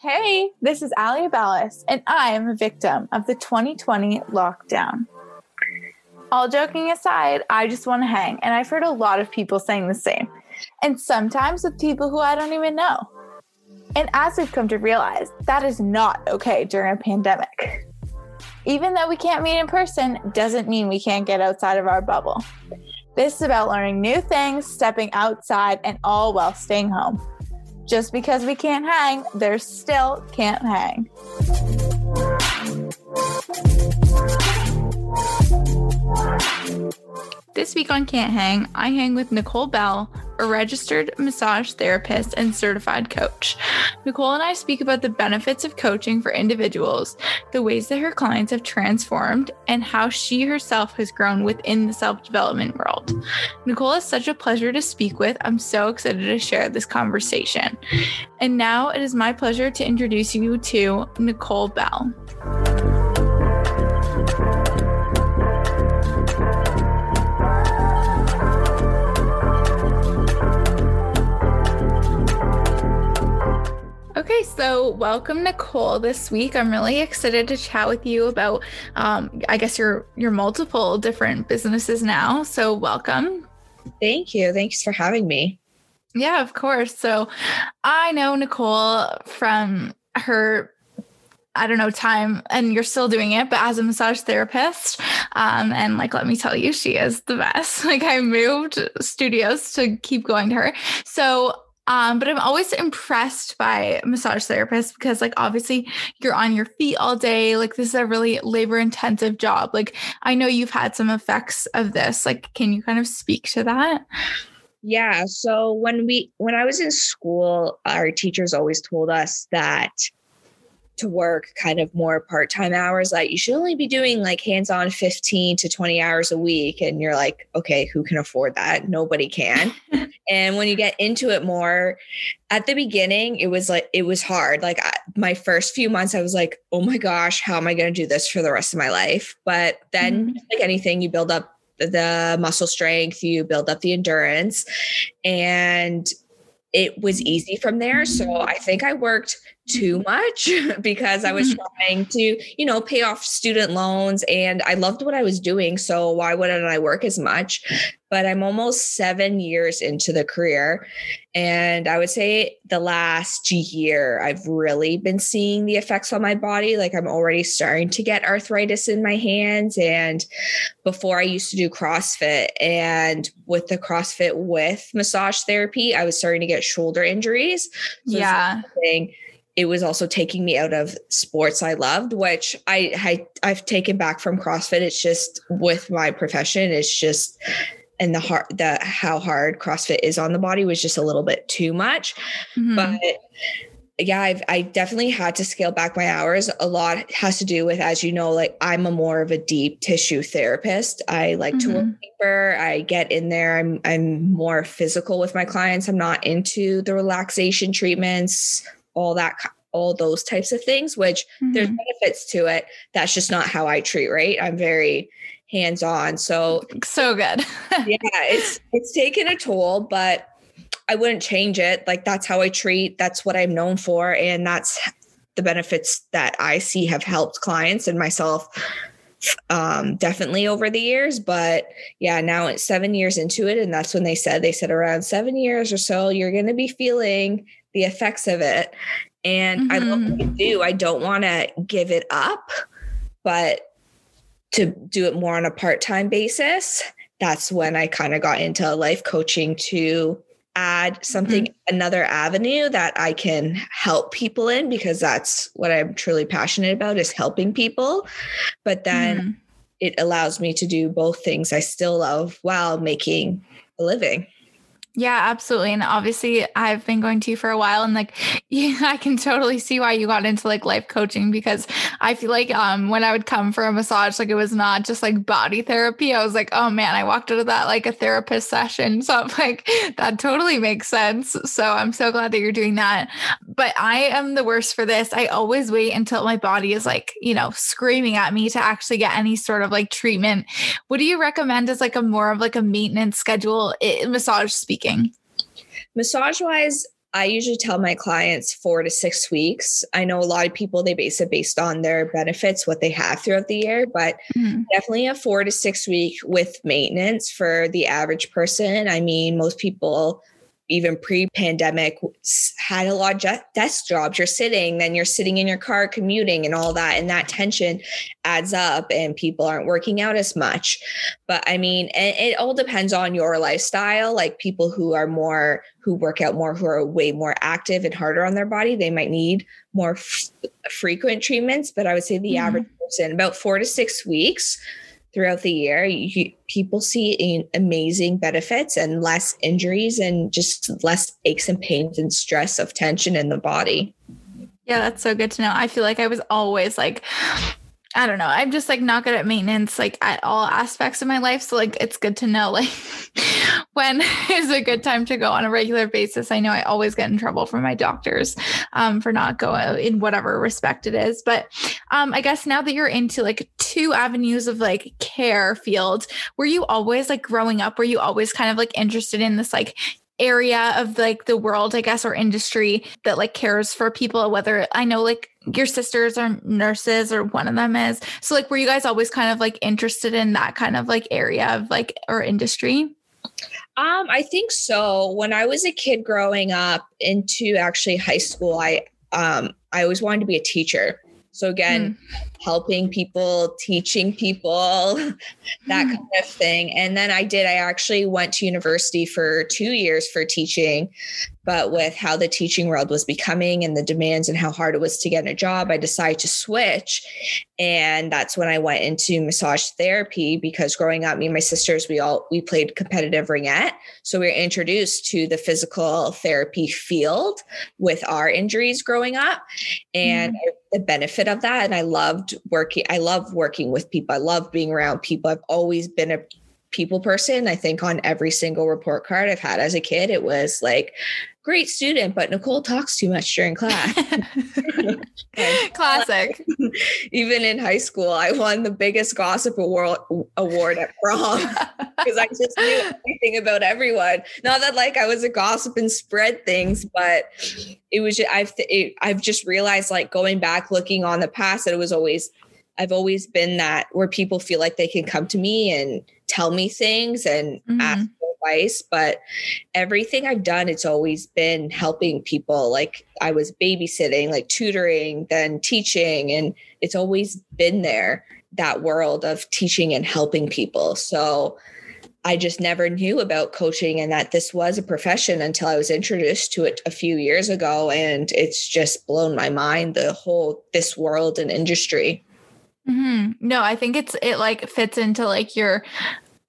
Hey, this is Ali Abalis, and I am a victim of the 2020 lockdown. All joking aside, I just want to hang, and I've heard a lot of people saying the same, and sometimes with people who I don't even know. And as we've come to realize, that is not okay during a pandemic. Even though we can't meet in person, doesn't mean we can't get outside of our bubble. This is about learning new things, stepping outside, and all while staying home. Just because we can't hang, there still can't hang. This week on Can't Hang, I hang with Nicole Bell, a registered massage therapist and certified coach. Nicole and I speak about the benefits of coaching for individuals, the ways that her clients have transformed, and how she herself has grown within the self development world. Nicole is such a pleasure to speak with. I'm so excited to share this conversation. And now it is my pleasure to introduce you to Nicole Bell. Okay, so welcome Nicole this week. I'm really excited to chat with you about um, I guess your your multiple different businesses now. So welcome. Thank you. Thanks for having me. Yeah, of course. So I know Nicole from her I don't know, time, and you're still doing it, but as a massage therapist. Um, and like, let me tell you, she is the best. Like, I moved studios to keep going to her. So um, but I'm always impressed by massage therapists because, like, obviously you're on your feet all day. Like, this is a really labor intensive job. Like, I know you've had some effects of this. Like, can you kind of speak to that? Yeah. So when we when I was in school, our teachers always told us that to work kind of more part-time hours like you should only be doing like hands-on 15 to 20 hours a week and you're like okay who can afford that nobody can and when you get into it more at the beginning it was like it was hard. Like I, my first few months i was like oh my gosh how am i going to do this for the rest of my life? But then mm-hmm. like anything you build up the muscle strength you build up the endurance and it was easy from there. So i think i worked too much because I was mm-hmm. trying to, you know, pay off student loans and I loved what I was doing. So why wouldn't I work as much? But I'm almost seven years into the career. And I would say the last year, I've really been seeing the effects on my body. Like I'm already starting to get arthritis in my hands. And before I used to do CrossFit, and with the CrossFit with massage therapy, I was starting to get shoulder injuries. So yeah it was also taking me out of sports I loved, which I, I I've taken back from CrossFit. It's just with my profession, it's just and the hard the how hard CrossFit is on the body was just a little bit too much. Mm-hmm. But yeah, I've I definitely had to scale back my hours. A lot has to do with, as you know, like I'm a more of a deep tissue therapist. I like mm-hmm. to work deeper. I get in there. I'm I'm more physical with my clients. I'm not into the relaxation treatments all that all those types of things which mm-hmm. there's benefits to it that's just not how i treat right i'm very hands on so so good yeah it's it's taken a toll but i wouldn't change it like that's how i treat that's what i'm known for and that's the benefits that i see have helped clients and myself um, definitely over the years. But yeah, now it's seven years into it. And that's when they said, they said around seven years or so, you're going to be feeling the effects of it. And mm-hmm. I love what mm-hmm. do. I don't want to give it up, but to do it more on a part time basis, that's when I kind of got into life coaching to add something, mm-hmm. another avenue that I can help people in because that's what I'm truly passionate about is helping people. But then mm-hmm. it allows me to do both things I still love while making a living. Yeah, absolutely. And obviously I've been going to you for a while and like yeah, I can totally see why you got into like life coaching because I feel like um when I would come for a massage, like it was not just like body therapy. I was like, oh man, I walked out of that like a therapist session. So I'm like, that totally makes sense. So I'm so glad that you're doing that. But I am the worst for this. I always wait until my body is like, you know, screaming at me to actually get any sort of like treatment. What do you recommend as like a more of like a maintenance schedule, massage speaking? Massage wise, I usually tell my clients four to six weeks. I know a lot of people they base it based on their benefits, what they have throughout the year, but mm-hmm. definitely a four to six week with maintenance for the average person. I mean, most people even pre-pandemic had a lot of desk jobs you're sitting then you're sitting in your car commuting and all that and that tension adds up and people aren't working out as much but i mean it all depends on your lifestyle like people who are more who work out more who are way more active and harder on their body they might need more f- frequent treatments but i would say the mm-hmm. average person about four to six weeks throughout the year, you, people see amazing benefits and less injuries and just less aches and pains and stress of tension in the body. Yeah, that's so good to know. I feel like I was always like I don't know. I'm just like not good at maintenance, like at all aspects of my life. So like it's good to know like when is a good time to go on a regular basis. I know I always get in trouble from my doctors um, for not going in whatever respect it is. But um, I guess now that you're into like two avenues of like care field, were you always like growing up? Were you always kind of like interested in this like area of like the world, I guess, or industry that like cares for people, whether I know like your sisters are nurses or one of them is. So like were you guys always kind of like interested in that kind of like area of like or industry? Um, I think so. When I was a kid growing up into actually high school, I um I always wanted to be a teacher. So again, mm. Helping people, teaching people, that mm. kind of thing. And then I did, I actually went to university for two years for teaching. But with how the teaching world was becoming and the demands and how hard it was to get a job, I decided to switch. And that's when I went into massage therapy because growing up, me and my sisters, we all we played competitive ringette. So we were introduced to the physical therapy field with our injuries growing up. And mm. the benefit of that. And I loved working, I love working with people. I love being around people. I've always been a people person. I think on every single report card I've had as a kid, it was like, great student, but Nicole talks too much during class. Classic. Even in high school, I won the biggest gossip award award at prom because I just knew everything about everyone. Not that like I was a gossip and spread things, but it was just, I've it, I've just realized like going back looking on the past that it was always I've always been that where people feel like they can come to me and tell me things and mm-hmm. ask advice, but everything I've done, it's always been helping people. Like I was babysitting, like tutoring, then teaching, and it's always been there that world of teaching and helping people. So I just never knew about coaching and that this was a profession until I was introduced to it a few years ago. And it's just blown my mind the whole this world and industry. Mm-hmm. No, I think it's it like fits into like your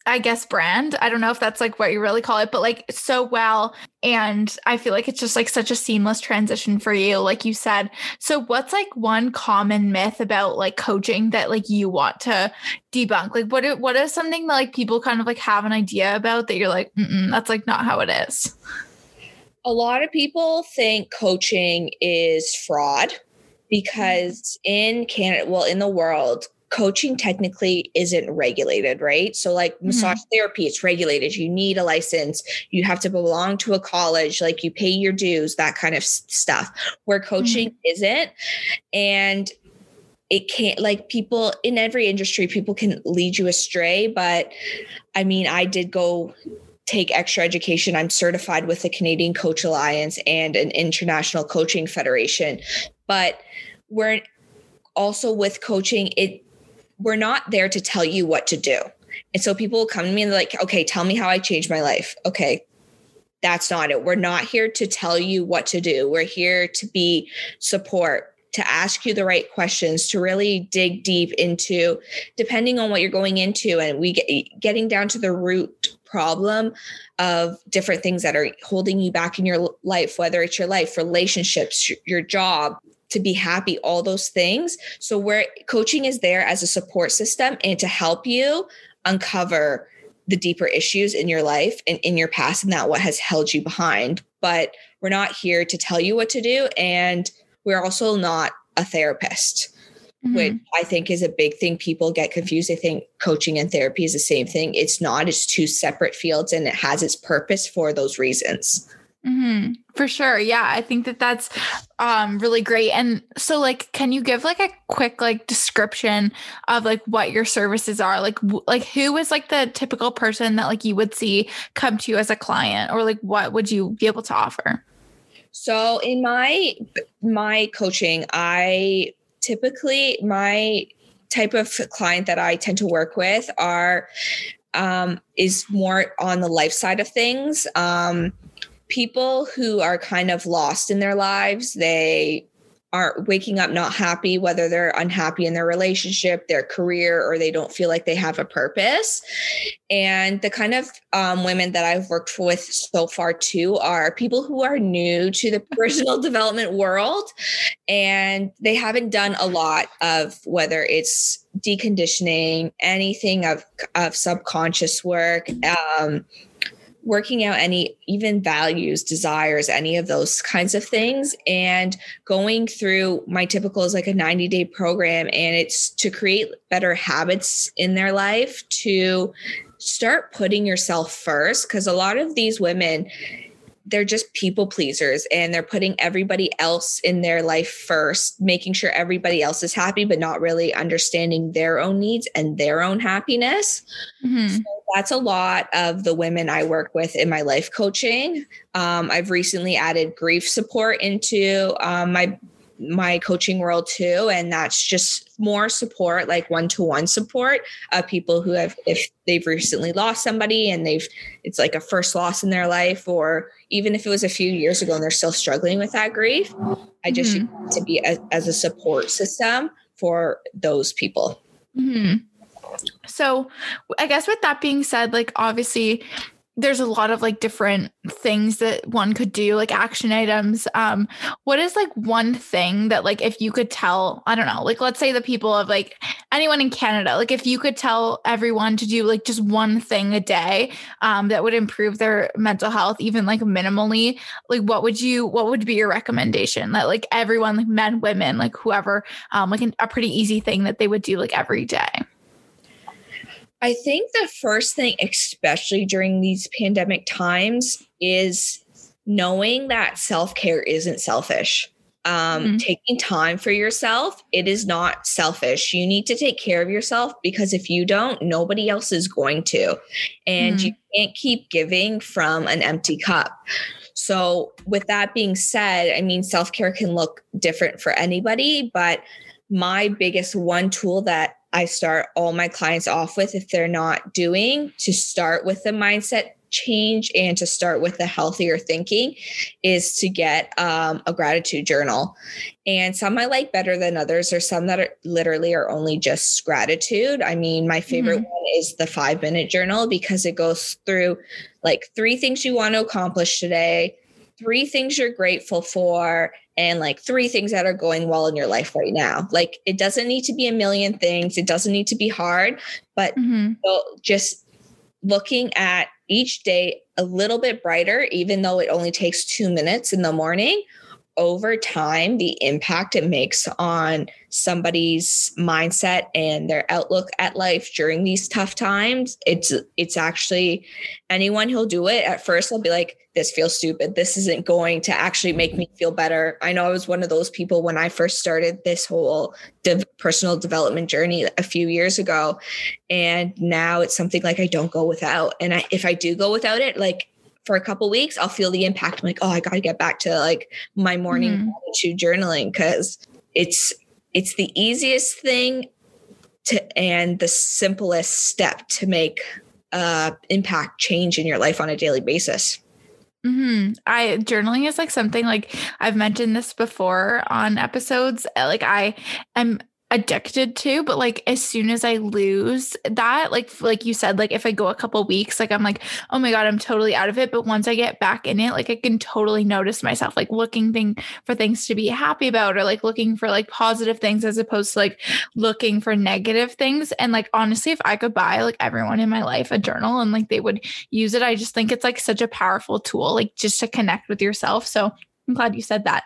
I guess brand. I don't know if that's like what you really call it, but like so well. And I feel like it's just like such a seamless transition for you, like you said. So, what's like one common myth about like coaching that like you want to debunk? Like, what what is something that like people kind of like have an idea about that you're like, that's like not how it is? A lot of people think coaching is fraud because in Canada, well, in the world, coaching technically isn't regulated, right? So, like mm-hmm. massage therapy, it's regulated. You need a license. You have to belong to a college, like you pay your dues, that kind of stuff. Where coaching mm-hmm. isn't. And it can't, like people in every industry, people can lead you astray. But I mean, I did go take extra education. I'm certified with the Canadian Coach Alliance and an international coaching federation. But we're also with coaching, it we're not there to tell you what to do. And so people will come to me and like, okay, tell me how I changed my life. Okay, that's not it. We're not here to tell you what to do. We're here to be support, to ask you the right questions, to really dig deep into, depending on what you're going into, and we get getting down to the root problem of different things that are holding you back in your life, whether it's your life, relationships, your job, to be happy, all those things. So where coaching is there as a support system and to help you uncover the deeper issues in your life and in your past and that what has held you behind. But we're not here to tell you what to do. And we're also not a therapist. Mm-hmm. Which I think is a big thing. People get confused. They think coaching and therapy is the same thing. It's not, it's two separate fields and it has its purpose for those reasons. Mm-hmm. For sure. Yeah. I think that that's um, really great. And so, like, can you give like a quick like description of like what your services are? Like, w- like who is like the typical person that like you would see come to you as a client, or like what would you be able to offer? So in my my coaching, I typically my type of client that I tend to work with are um, is more on the life side of things. Um, people who are kind of lost in their lives. They aren't waking up not happy, whether they're unhappy in their relationship, their career, or they don't feel like they have a purpose. And the kind of um, women that I've worked with so far too are people who are new to the personal development world and they haven't done a lot of whether it's deconditioning, anything of, of subconscious work. Um, working out any even values desires any of those kinds of things and going through my typical is like a 90 day program and it's to create better habits in their life to start putting yourself first because a lot of these women they're just people pleasers and they're putting everybody else in their life first, making sure everybody else is happy, but not really understanding their own needs and their own happiness. Mm-hmm. So that's a lot of the women I work with in my life coaching. Um, I've recently added grief support into um, my my coaching world too and that's just more support like one-to-one support of people who have if they've recently lost somebody and they've it's like a first loss in their life or even if it was a few years ago and they're still struggling with that grief i just mm-hmm. to be a, as a support system for those people mm-hmm. so i guess with that being said like obviously there's a lot of like different things that one could do like action items. Um what is like one thing that like if you could tell i don't know like let's say the people of like anyone in canada like if you could tell everyone to do like just one thing a day um that would improve their mental health even like minimally like what would you what would be your recommendation? That like everyone like men women like whoever um like an, a pretty easy thing that they would do like every day I think the first thing, especially during these pandemic times, is knowing that self care isn't selfish. Um, mm-hmm. Taking time for yourself, it is not selfish. You need to take care of yourself because if you don't, nobody else is going to. And mm-hmm. you can't keep giving from an empty cup. So, with that being said, I mean, self care can look different for anybody, but my biggest one tool that I start all my clients off with if they're not doing to start with the mindset change and to start with the healthier thinking is to get um, a gratitude journal. And some I like better than others. or some that are literally are only just gratitude. I mean, my favorite mm-hmm. one is the five minute journal because it goes through like three things you want to accomplish today, three things you're grateful for, and like three things that are going well in your life right now. Like it doesn't need to be a million things, it doesn't need to be hard, but mm-hmm. just looking at each day a little bit brighter, even though it only takes two minutes in the morning, over time, the impact it makes on somebody's mindset and their outlook at life during these tough times, it's it's actually anyone who'll do it at first they'll be like, this feels stupid. This isn't going to actually make me feel better. I know I was one of those people when I first started this whole de- personal development journey a few years ago. And now it's something like I don't go without. And I, if I do go without it, like for a couple weeks, I'll feel the impact. I'm like, oh, I got to get back to like my morning mm-hmm. gratitude journaling because it's it's the easiest thing to and the simplest step to make uh, impact change in your life on a daily basis. Mm-hmm. I journaling is like something like I've mentioned this before on episodes. Like I am addicted to but like as soon as i lose that like like you said like if i go a couple weeks like i'm like oh my god i'm totally out of it. But once i get back in it like i can totally notice myself like looking thing for things to be happy about or like looking for like positive things as opposed to like looking for negative things. And like honestly if i could buy like everyone in my life a journal and like they would use it i just think it's like such a powerful tool like just to connect with yourself. So i'm glad you said that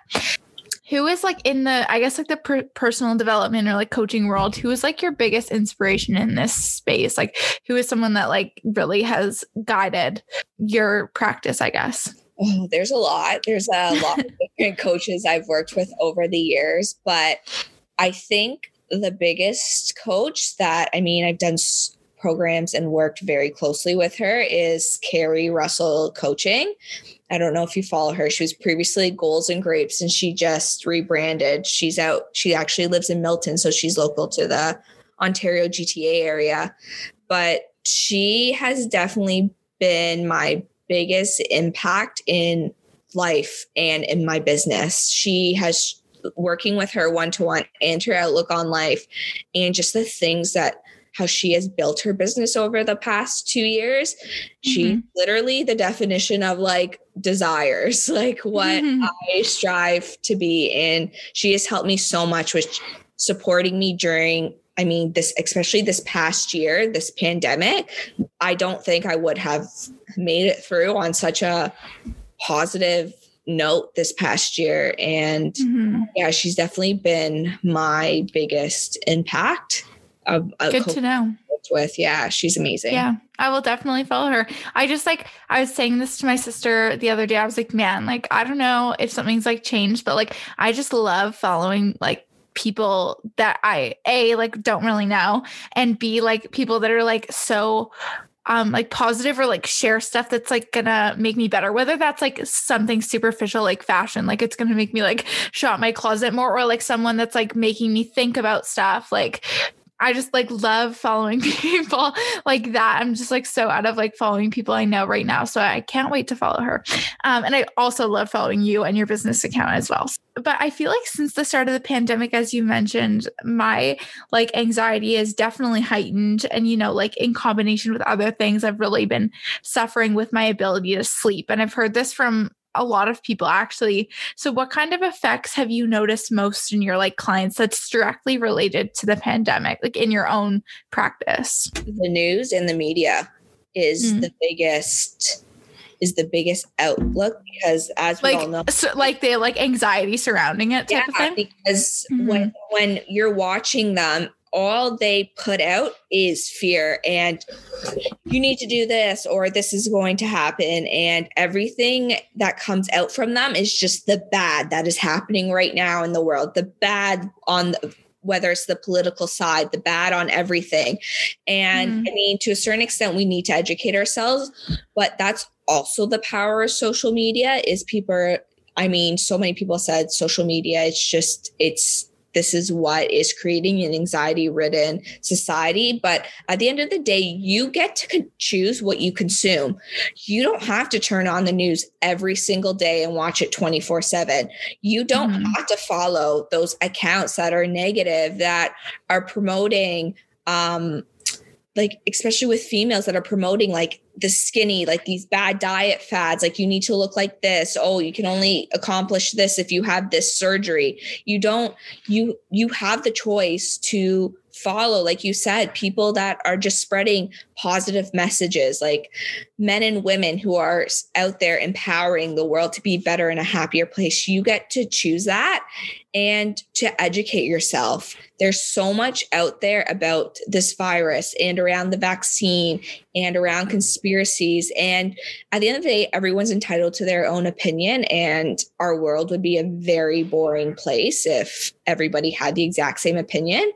who is like in the i guess like the per- personal development or like coaching world who is like your biggest inspiration in this space like who is someone that like really has guided your practice i guess Oh, there's a lot. There's a lot of different coaches I've worked with over the years, but I think the biggest coach that I mean, I've done programs and worked very closely with her is Carrie Russell Coaching. I don't know if you follow her. She was previously Goals and Grapes and she just rebranded. She's out, she actually lives in Milton, so she's local to the Ontario GTA area. But she has definitely been my biggest impact in life and in my business. She has working with her one to one and her outlook on life and just the things that how she has built her business over the past two years. Mm-hmm. She literally the definition of like desires, like what mm-hmm. I strive to be. And she has helped me so much with supporting me during I mean, this, especially this past year, this pandemic, I don't think I would have made it through on such a positive note this past year. And mm-hmm. yeah, she's definitely been my biggest impact. Of, Good to know. With yeah, she's amazing. Yeah, I will definitely follow her. I just like I was saying this to my sister the other day. I was like, man, like I don't know if something's like changed, but like I just love following like people that I a like don't really know and b like people that are like so um like positive or like share stuff that's like gonna make me better whether that's like something superficial like fashion like it's gonna make me like shop my closet more or like someone that's like making me think about stuff like I just like love following people like that. I'm just like so out of like following people I know right now. So I can't wait to follow her. Um, and I also love following you and your business account as well. But I feel like since the start of the pandemic, as you mentioned, my like anxiety is definitely heightened. And, you know, like in combination with other things, I've really been suffering with my ability to sleep. And I've heard this from a lot of people actually. So what kind of effects have you noticed most in your like clients that's directly related to the pandemic, like in your own practice? The news and the media is mm. the biggest is the biggest outlook because as we like, all know so like the like anxiety surrounding it type yeah, because mm-hmm. when when you're watching them all they put out is fear and you need to do this or this is going to happen and everything that comes out from them is just the bad that is happening right now in the world the bad on the, whether it's the political side the bad on everything and mm-hmm. i mean to a certain extent we need to educate ourselves but that's also the power of social media is people i mean so many people said social media it's just it's this is what is creating an anxiety ridden society. But at the end of the day, you get to choose what you consume. You don't have to turn on the news every single day and watch it 24 7. You don't mm-hmm. have to follow those accounts that are negative, that are promoting um, like especially with females that are promoting like the skinny like these bad diet fads like you need to look like this. Oh you can only accomplish this if you have this surgery. You don't you you have the choice to follow like you said people that are just spreading positive messages like men and women who are out there empowering the world to be better and a happier place. You get to choose that and to educate yourself. There's so much out there about this virus and around the vaccine and around conspiracies. And at the end of the day everyone's entitled to their own opinion and our world would be a very boring place if everybody had the exact same opinion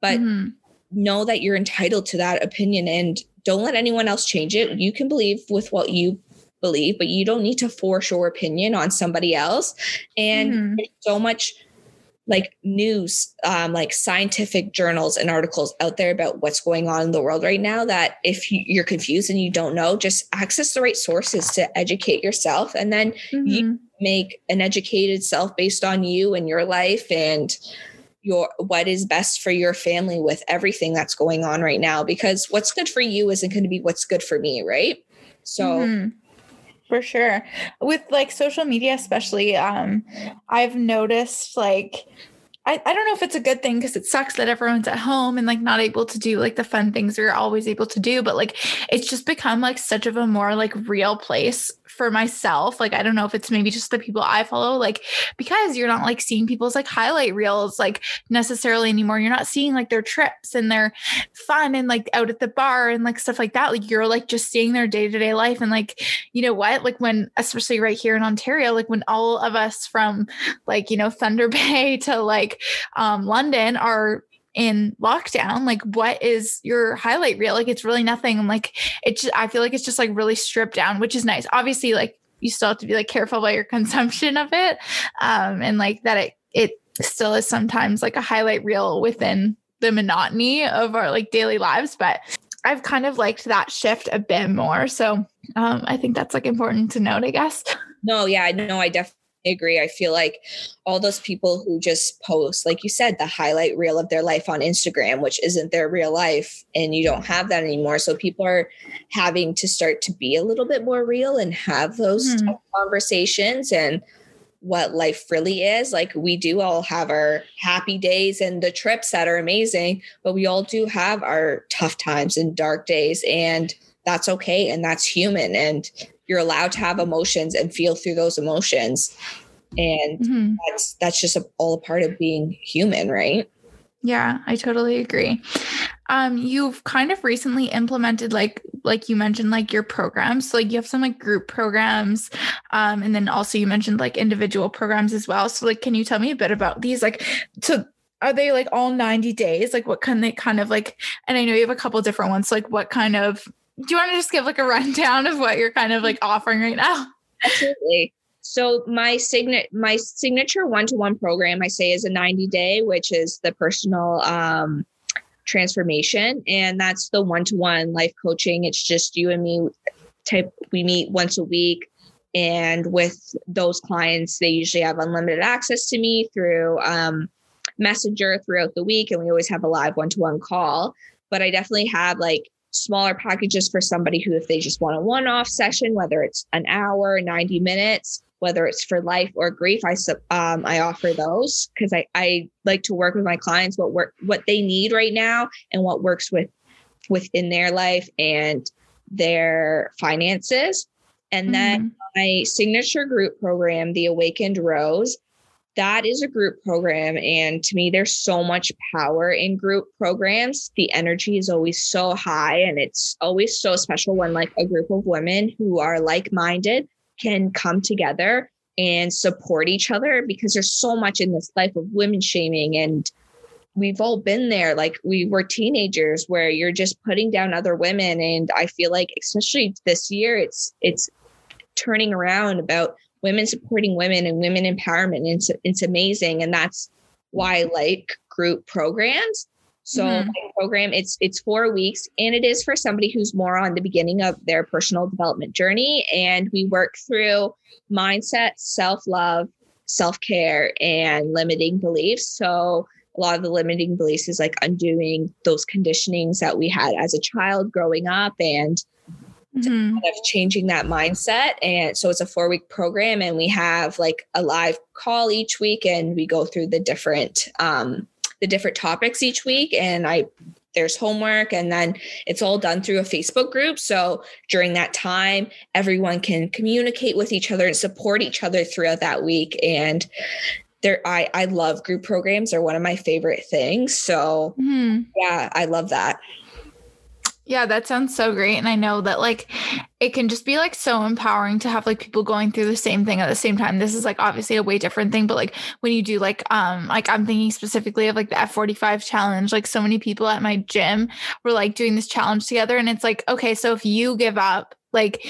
but mm-hmm. know that you're entitled to that opinion and don't let anyone else change it. You can believe with what you believe, but you don't need to force your opinion on somebody else. And mm-hmm. so much like news, um, like scientific journals and articles out there about what's going on in the world right now. That if you're confused and you don't know, just access the right sources to educate yourself, and then mm-hmm. you make an educated self based on you and your life and your what is best for your family with everything that's going on right now because what's good for you isn't going to be what's good for me right so mm-hmm. For sure. With like social media especially um i've noticed like I, I don't know if it's a good thing because it sucks that everyone's at home and like not able to do like the fun things we are always able to do. But like it's just become like such of a more like real place for myself. Like I don't know if it's maybe just the people I follow, like because you're not like seeing people's like highlight reels like necessarily anymore. You're not seeing like their trips and their fun and like out at the bar and like stuff like that. Like you're like just seeing their day-to-day life. And like, you know what? Like when especially right here in Ontario, like when all of us from like, you know, Thunder Bay to like um, London are in lockdown like what is your highlight reel? Like it's really nothing like it's i feel like it's just like really stripped down which is nice. Obviously like you still have to be like careful about your consumption of it um and like that it it still is sometimes like a highlight reel within the monotony of our like daily lives but i've kind of liked that shift a bit more. So um i think that's like important to note i guess. No yeah no i definitely agree. I feel like all those people who just post, like you said, the highlight reel of their life on Instagram, which isn't their real life, and you don't have that anymore. So people are having to start to be a little bit more real and have those mm-hmm. conversations and what life really is. Like we do all have our happy days and the trips that are amazing, but we all do have our tough times and dark days and that's okay and that's human and you're allowed to have emotions and feel through those emotions. And mm-hmm. that's that's just a, all a part of being human right? Yeah i totally agree. Um you've kind of recently implemented like like you mentioned like your programs. So like you have some like group programs um and then also you mentioned like individual programs as well. So like can you tell me a bit about these? Like so are they like all 90 days? Like what can they kind of like and i know you have a couple different ones. So like what kind of do you want to just give like a rundown of what you're kind of like offering right now? Absolutely. So my signature my signature one-to-one program I say is a 90 day, which is the personal um, transformation. And that's the one-to-one life coaching. It's just you and me type we meet once a week. And with those clients, they usually have unlimited access to me through um, Messenger throughout the week. And we always have a live one-to-one call. But I definitely have like smaller packages for somebody who, if they just want a one off session, whether it's an hour, 90 minutes, whether it's for life or grief, I um, I offer those because I, I like to work with my clients what work what they need right now and what works with within their life and their finances. And mm-hmm. then my signature group program, the Awakened Rose, that is a group program. And to me, there's so much power in group programs. The energy is always so high, and it's always so special when, like, a group of women who are like minded can come together and support each other because there's so much in this life of women shaming and we've all been there like we were teenagers where you're just putting down other women and i feel like especially this year it's it's turning around about women supporting women and women empowerment. It's, it's amazing. And that's why I like group programs. So mm-hmm. my program, it's it's four weeks and it is for somebody who's more on the beginning of their personal development journey. And we work through mindset, self-love, self-care, and limiting beliefs. So a lot of the limiting beliefs is like undoing those conditionings that we had as a child growing up and mm-hmm. kind of changing that mindset. And so it's a four week program, and we have like a live call each week, and we go through the different um, the different topics each week. And I there's homework and then it's all done through a Facebook group. So during that time, everyone can communicate with each other and support each other throughout that week. And there I I love group programs. They're one of my favorite things. So mm-hmm. yeah, I love that. Yeah, that sounds so great. And I know that like it can just be like so empowering to have like people going through the same thing at the same time. This is like obviously a way different thing, but like when you do like um like I'm thinking specifically of like the F45 challenge, like so many people at my gym were like doing this challenge together and it's like okay, so if you give up, like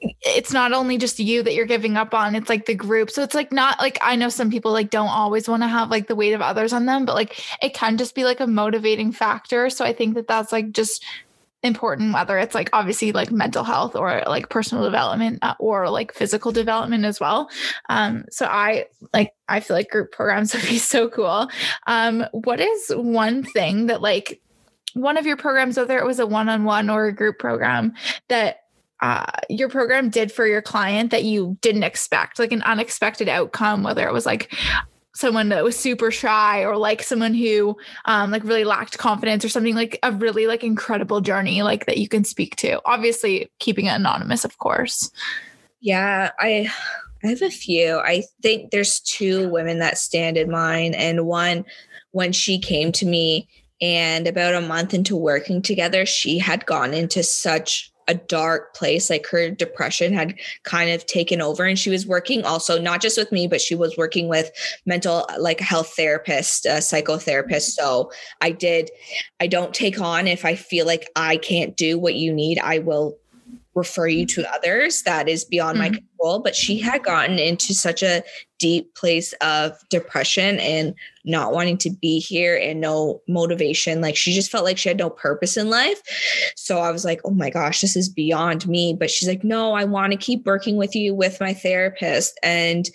it's not only just you that you're giving up on it's like the group so it's like not like i know some people like don't always want to have like the weight of others on them but like it can just be like a motivating factor so i think that that's like just important whether it's like obviously like mental health or like personal development uh, or like physical development as well. Um so i like i feel like group programs would be so cool. Um what is one thing that like one of your programs whether it was a one-on-one or a group program that uh, your program did for your client that you didn't expect, like an unexpected outcome, whether it was like someone that was super shy or like someone who um like really lacked confidence or something like a really like incredible journey like that you can speak to. Obviously keeping it anonymous of course. Yeah i i have a few. I think there's two women that stand in mind and one when she came to me and about a month into working together she had gone into such a dark place like her depression had kind of taken over. And she was working also not just with me but she was working with mental like health therapist uh, psychotherapist. So i did i don't take on if i feel like i can't do what you need i will refer you to others. That is beyond mm-hmm. my control. But she had gotten into such a deep place of depression and not wanting to be here and no motivation. Like she just felt like she had no purpose in life. So I was like, oh my gosh, this is beyond me. But she's like, no, I want to keep working with you with my therapist. And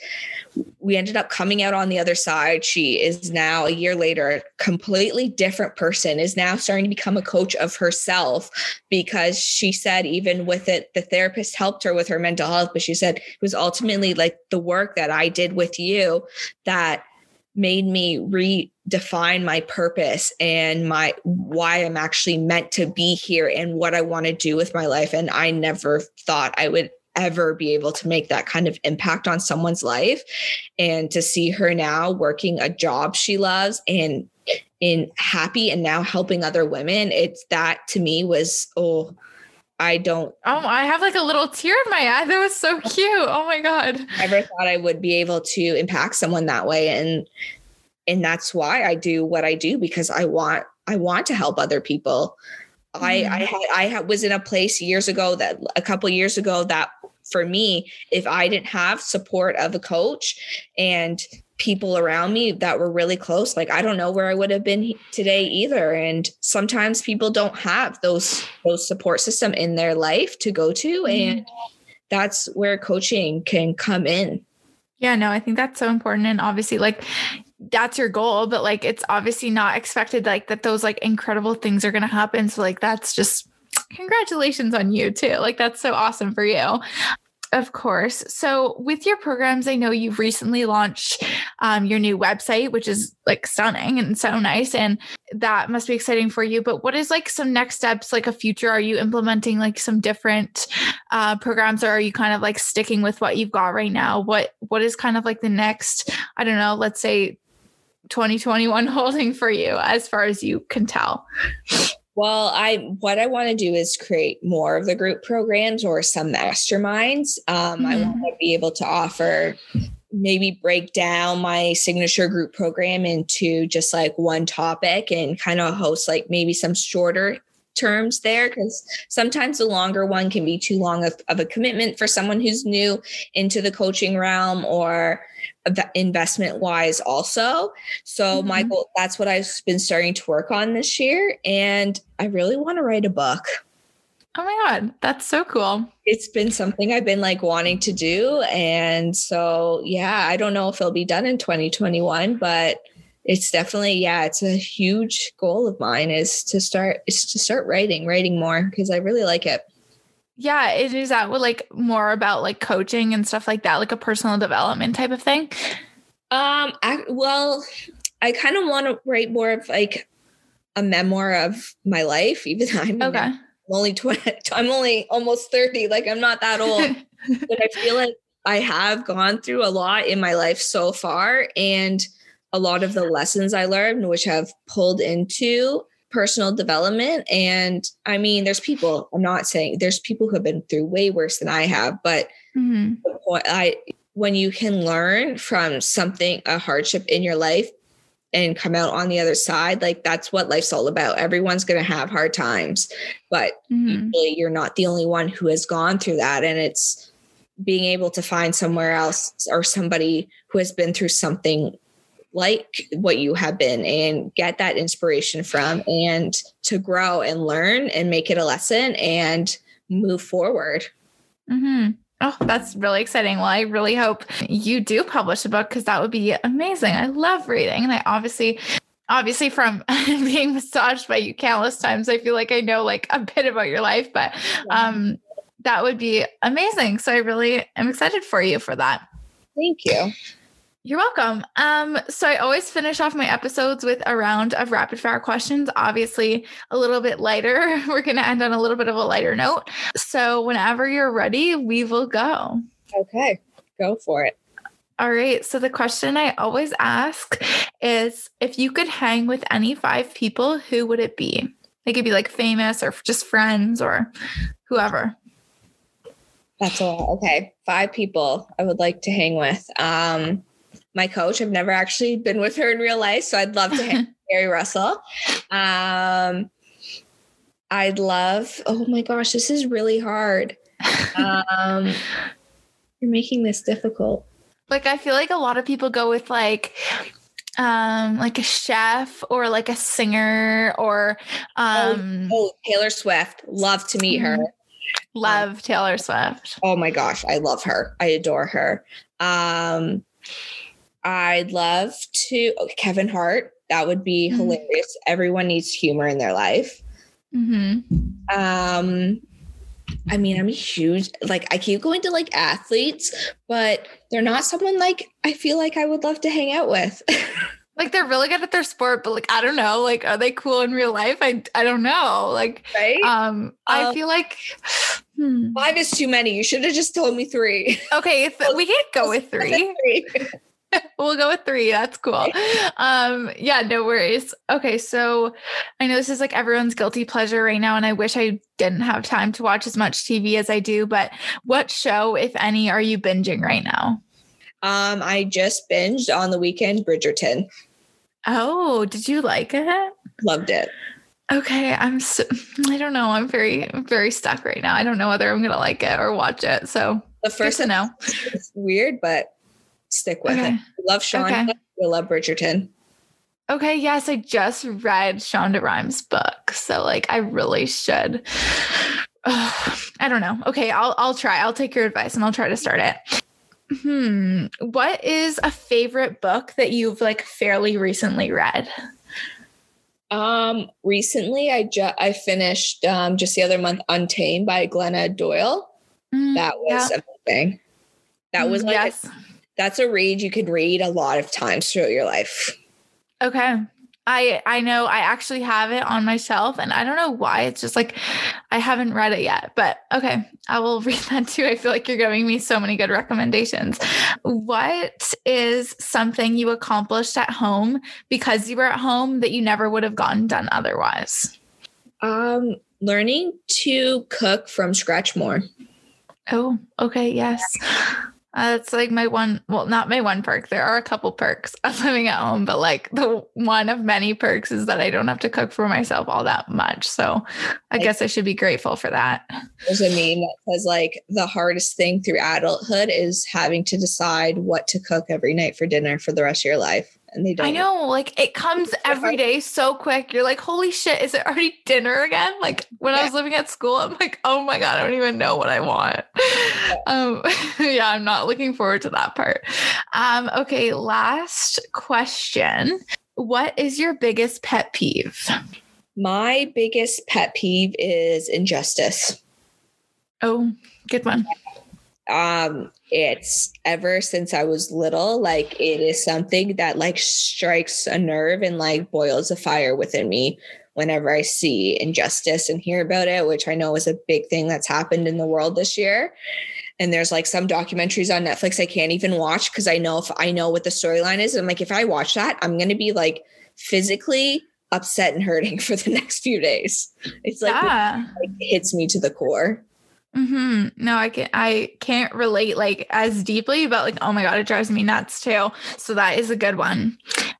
we ended up coming out on the other side. She is now a year later, a completely different person, is now starting to become a coach of herself because she said, even with it, the therapist helped her with her mental health. But she said it was ultimately like the work that I did with you that made me redefine my purpose and my why I'm actually meant to be here and what I want to do with my life. And I never thought I would ever be able to make that kind of impact on someone's life. And to see her now working a job she loves and in happy and now helping other women, it's that to me was oh I don't. Oh, I have like a little tear in my eye. That was so cute. Oh my god. I never thought I would be able to impact someone that way, and and that's why I do what I do because I want I want to help other people. Mm-hmm. I I had I had, was in a place years ago that a couple years ago that for me, if I didn't have support of a coach and people around me that were really close like i don't know where i would have been today either. And sometimes people don't have those those support system in their life to go to mm-hmm. and that's where coaching can come in. Yeah no i think that's so important. And obviously like that's your goal but like it's obviously not expected like that those like incredible things are going to happen. So like that's just congratulations on you too. Like that's so awesome for you of course. So, with your programs, I know you've recently launched um, your new website, which is like stunning and so nice. And that must be exciting for you. But what is like some next steps, like a future? Are you implementing like some different uh, programs or are you kind of like sticking with what you've got right now? What What is kind of like the next, I don't know, let's say 2021 holding for you as far as you can tell? Well, I what I want to do is create more of the group programs or some masterminds. Um, mm-hmm. I want to be able to offer maybe break down my signature group program into just like one topic and kind of host like maybe some shorter terms there because sometimes the longer one can be too long of, of, a commitment for someone who's new into the coaching realm or investment wise also. So mm-hmm. my goal that's what i've been starting to work on this year and i really want to write a book. Oh my god that's so cool. It's been something i've been like wanting to do and so yeah i don't know if it'll be done in 2021 but it's definitely yeah it's a huge goal of mine is to start is to start writing writing more because i really like it. Yeah it is that like more about like coaching and stuff like that like a personal development type of thing? Um I, well i kind of want to write more of like a memoir of my life even though i'm okay. I'm only 20 i'm only almost 30 like i'm not that old. But i feel like i have gone through a lot in my life so far and a lot of the lessons I learned, which have pulled into personal development. And I mean, there's people, I'm not saying there's people who have been through way worse than I have, but mm-hmm. I, when you can learn from something, a hardship in your life and come out on the other side, like that's what life's all about. Everyone's going to have hard times, but mm-hmm. you're not the only one who has gone through that. And it's being able to find somewhere else or somebody who has been through something like what you have been and get that inspiration from and to grow and learn and make it a lesson and move forward. Mm-hmm. Oh, that's really exciting. Well, I really hope you do publish a book because that would be amazing. I love reading. And I obviously, obviously, from being massaged by you countless times, I feel like I know like a bit about your life, but um, that would be amazing. So I really am excited for you for that. Thank you. You're welcome. Um, so I always finish off my episodes with a round of rapid fire questions. Obviously, a little bit lighter. We're going to end on a little bit of a lighter note. So whenever you're ready, we will go. Okay, go for it. All right. So the question I always ask is if you could hang with any five people, who would it be? It could be like famous or just friends or whoever. That's all. Okay. Five people I would like to hang with. Um, my coach. I've never actually been with her in real life, so I'd love to hang Gary Russell. Um, I'd love. Oh my gosh, this is really hard. Um, you're making this difficult. Like I feel like a lot of people go with like um like a chef or like a singer or um oh, oh Taylor Swift. Love to meet her. Love um, Taylor Swift. Oh my gosh, I love her. I adore her. Um I'd love to oh, Kevin Hart. That would be mm-hmm. hilarious. Everyone needs humor in their life. Mm-hmm. Um, I mean, I'm huge like I keep going to like athletes, but they're not someone like I feel like I would love to hang out with. like they're really good at their sport, but like I don't know, like are they cool in real life? I I don't know. Like right? um I um, feel like hmm. five is too many. You should have just told me three. Okay, we can't go with three. we'll go with three. That's cool. Um, yeah, no worries. Okay, so I know this is like everyone's guilty pleasure right now, and I wish I didn't have time to watch as much TV as I do. But what show, if any, are you binging right now? Um, I just binged on the weekend Bridgerton. Oh, did you like it? Loved it. Okay, I'm so, I don't know. I'm very very stuck right now. I don't know whether I'm gonna like it or watch it. So the first to know. It's weird, but stick with okay. it. love Sean. Okay. We love Bridgerton. Okay, yes, I just read Shonda Rhimes' book, so like I really should. I don't know. Okay, I'll I'll try. I'll take your advice and I'll try to start it. Hmm. What is a favorite book that you've like fairly recently read? Um, recently I just I finished um just the other month Untamed by Glennon Doyle. Mm, that was yeah. amazing. That was like yes. a, that's a read you can read a lot of times throughout your life. Okay. I I know I actually have it on my shelf and I don't know why. It's just like I haven't read it yet. But okay, I will read that too. I feel like you're giving me so many good recommendations. What is something you accomplished at home because you were at home that you never would have gotten done otherwise? Um learning to cook from scratch more. Oh, okay, yes. Uh, it's like my one, well, not my one perk. There are a couple perks of living at home, but like the one of many perks is that I don't have to cook for myself all that much. So I guess I should be grateful for that. There's a meme that says like the hardest thing through adulthood is having to decide what to cook every night for dinner for the rest of your life and they don't. I know, like it comes every day so quick. You're like, holy shit, is it already dinner again? Like when yeah. I was living at school, I'm like, oh my God, I don't even know what I want. Yeah. Um, yeah, I'm not looking forward to that part. Um, okay, last question. What is your biggest pet peeve? My biggest pet peeve is injustice. Oh, good one um it's ever since i was little like it is something that like strikes a nerve and like boils a fire within me whenever i see injustice and hear about it which i know is a big thing that's happened in the world this year. And there's like some documentaries on netflix i can't even watch because i know if i know what the storyline is. I'm like if i watch that i'm going to be like physically upset and hurting for the next few days. It's like, yeah. it, like it hits me to the core Mm-hmm. No, I can't. I can't relate like as deeply, but like, oh my god, it drives me nuts too. So that is a good one.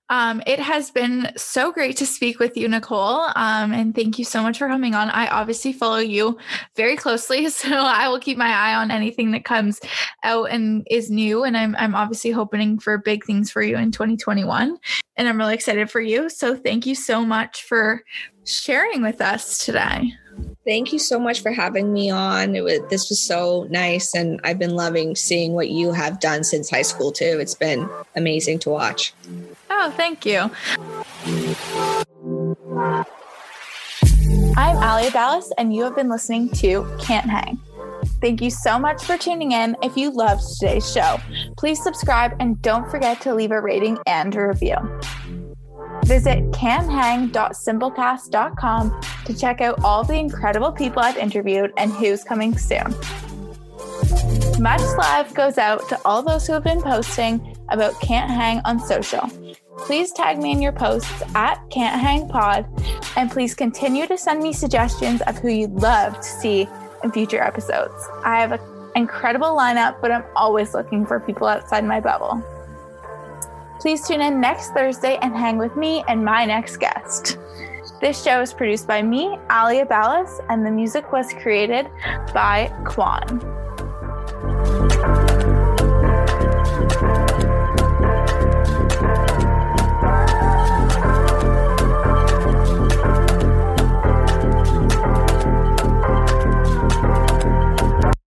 Um, it has been so great to speak with you, Nicole. Um, and thank you so much for coming on. I obviously follow you very closely, so I will keep my eye on anything that comes out and is new. And I'm I'm obviously hoping for big things for you in 2021. And I'm really excited for you. So thank you so much for sharing with us today. Thank you so much for having me on. Was, this was so nice, and I've been loving seeing what you have done since high school too. It's been amazing to watch. Oh, thank you. I'm Alia Dallas, and you have been listening to Can't Hang. Thank you so much for tuning in. If you loved today's show, please subscribe and don't forget to leave a rating and a review. Visit canhang.simplecast.com to check out all the incredible people I've interviewed and who's coming soon. Much love goes out to all those who have been posting about Can't Hang on social. Please tag me in your posts at Can't Hang Pod, and please continue to send me suggestions of who you'd love to see in future episodes. I have an incredible lineup, but I'm always looking for people outside my bubble. Please tune in next Thursday and hang with me and my next guest. This show is produced by me, Ali Abalas, and the music was created by Kwan.